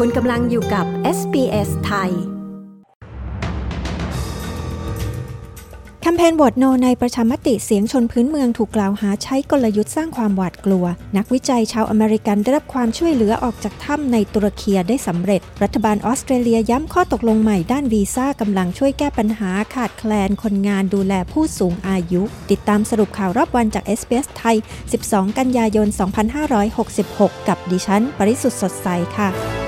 คุณกำลังอยู่กับ SBS ไทย แคมเปญโหวตโนในประชามติเสียงชนพื้นเมืองถูกกล่าวหาใช้กลยุทธ์สร้างความหวาดกลัว นักวิจัยชาวอเมริกันได้รับความช่วยเหลือออกจากถ้ำในตุรกีได้สำเร็จ รัฐบาลออสเตรเลียย้ำข้อตกลงใหม่ด้านวีซ่ากำลังช่วยแก้ปัญหาขาดแคลนคนงานดูแลผู้สูงอายุ ติดตามสรุปข่าวรอบวันจาก SBS ไทย 12 กันยายน 2566 กับดิฉัน ปริสุทธ์สดใสค่ะ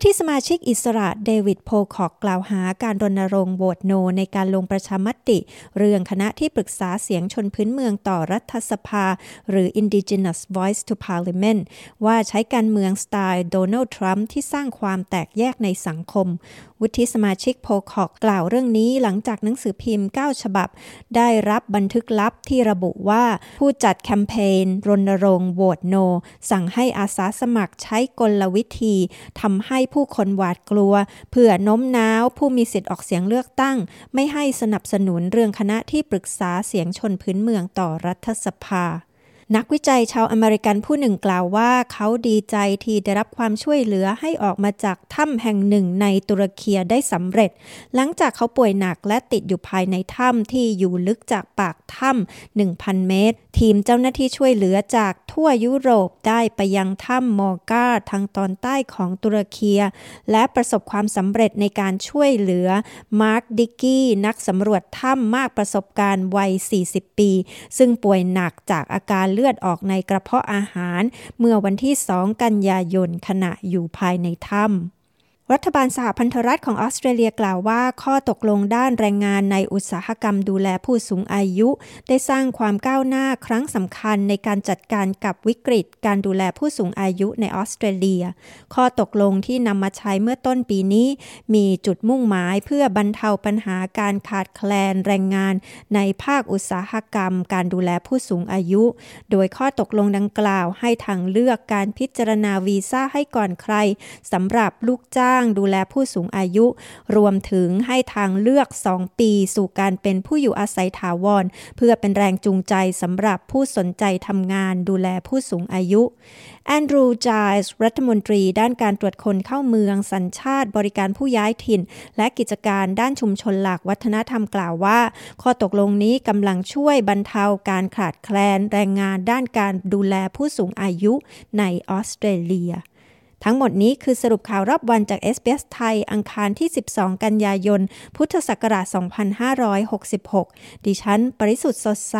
วุฒิสมาชิกอิสระเดวิดโพคอกกล่าวหาการรณรงค์โหวตโนในการลงประชามติ เรื่องคณะที่ปรึกษาเสียงชนพื้นเมืองต่อรัฐสภา หรือ Indigenous Voice to Parliament ว่าใช้การเมืองสไตล์โดนัลด์ทรัมป์ที่สร้างความแตกแยกในสังคม วุฒิสมาชิกโพคอกกล่าวเรื่องนี้หลังจากหนังสือพิมพ์ 9 ฉบับ ได้รับบันทึกลับที่ระบุว่าผู้จัดแคมเปญรณรงค์โหวตโน สั่งให้อาสาสมัครใช้กลวิธีทำให้ผู้คนหวาดกลัว เพื่อน้มน้าวผู้มีสิทธิ์ออกเสียงเลือกตั้ง ไม่ให้สนับสนุนเรื่องคณะที่ปรึกษาเสียงชนพื้นเมืองต่อรัฐสภา นักวิจัยชาวอเมริกันผู้หนึ่งกล่าวว่าเขาดีใจที่ได้รับความช่วยเหลือให้ออกมาจากถ้ำแห่งหนึ่งในตุรกีได้สำเร็จ หลังจากเขาป่วยหนักและติดอยู่ภายในถ้ำที่อยู่ลึกจากปากถ้ำ1,000 เมตร ทีมเจ้าหน้าที่ช่วยเหลือจากทั่วยุโรปได้ไปยังถ้ำมอร์กาทางตอนใต้ของตุรกีและประสบความสำเร็จในการช่วยเหลือมาร์คดิกกี้นักสำรวจถ้ำมากประสบการณ์วัย 40 ปี ซึ่งป่วยหนักจากอาการเลือดออกในกระเพาะอาหาร เมื่อวันที่ 2 กันยายนขณะอยู่ภายในถ้ำ รัฐบาลสหพันธรัฐของออสเตรเลียกล่าวว่า ข้อตกลงด้านแรงงานในอุตสาหกรรมดูแลผู้สูงอายุ ได้สร้างความก้าวหน้าครั้งสำคัญในการจัดการกับวิกฤต การดูแลผู้สูงอายุในออสเตรเลีย ข้อตกลงที่นำมาใช้เมื่อต้นปีนี้ มีจุดมุ่งหมายเพื่อบรรเทาปัญหาการขาดแคลนแรงงานในภาคอุตสาหกรรม การดูแลผู้สูงอายุ โดยข้อตกลงดังกล่าวให้ทางเลือกการพิจารณาวีซ่าให้ก่อนใครสำหรับลูกจ้างางดูแลผู้สูงอายุ รวมถึงให้ทางเลือก 2 ปี สู่การเป็นผู้อยู่อาศัยถาวร เพื่อเป็นแรงจูงใจสำหรับผู้สนใจทำงานดูแลผู้สูงอายุแอนดรูจายส์รัฐมนตรีด้านการตรวจคนเข้าเมืองสัญชาติบริการผู้ย้ายถิ่น และกิจการด้านชุมชนหลักวัฒนธรรมกล่าวว่า ข้อตกลงนี้กำลังช่วยบรรเทาการขาดแคลนแรงงานด้านการดูแลผู้สูงอายุในออสเตรเลีย ทั้งหมดนี้คือสรุปข่าวรอบวันจาก s อ s ไทย อังคารที่ 12 กันยายน พุทธศักราช 2566 ดิฉัน ปริสุทธ์สดใส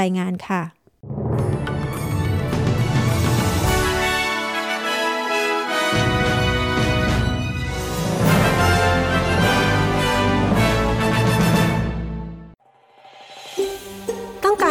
รายงานค่ะ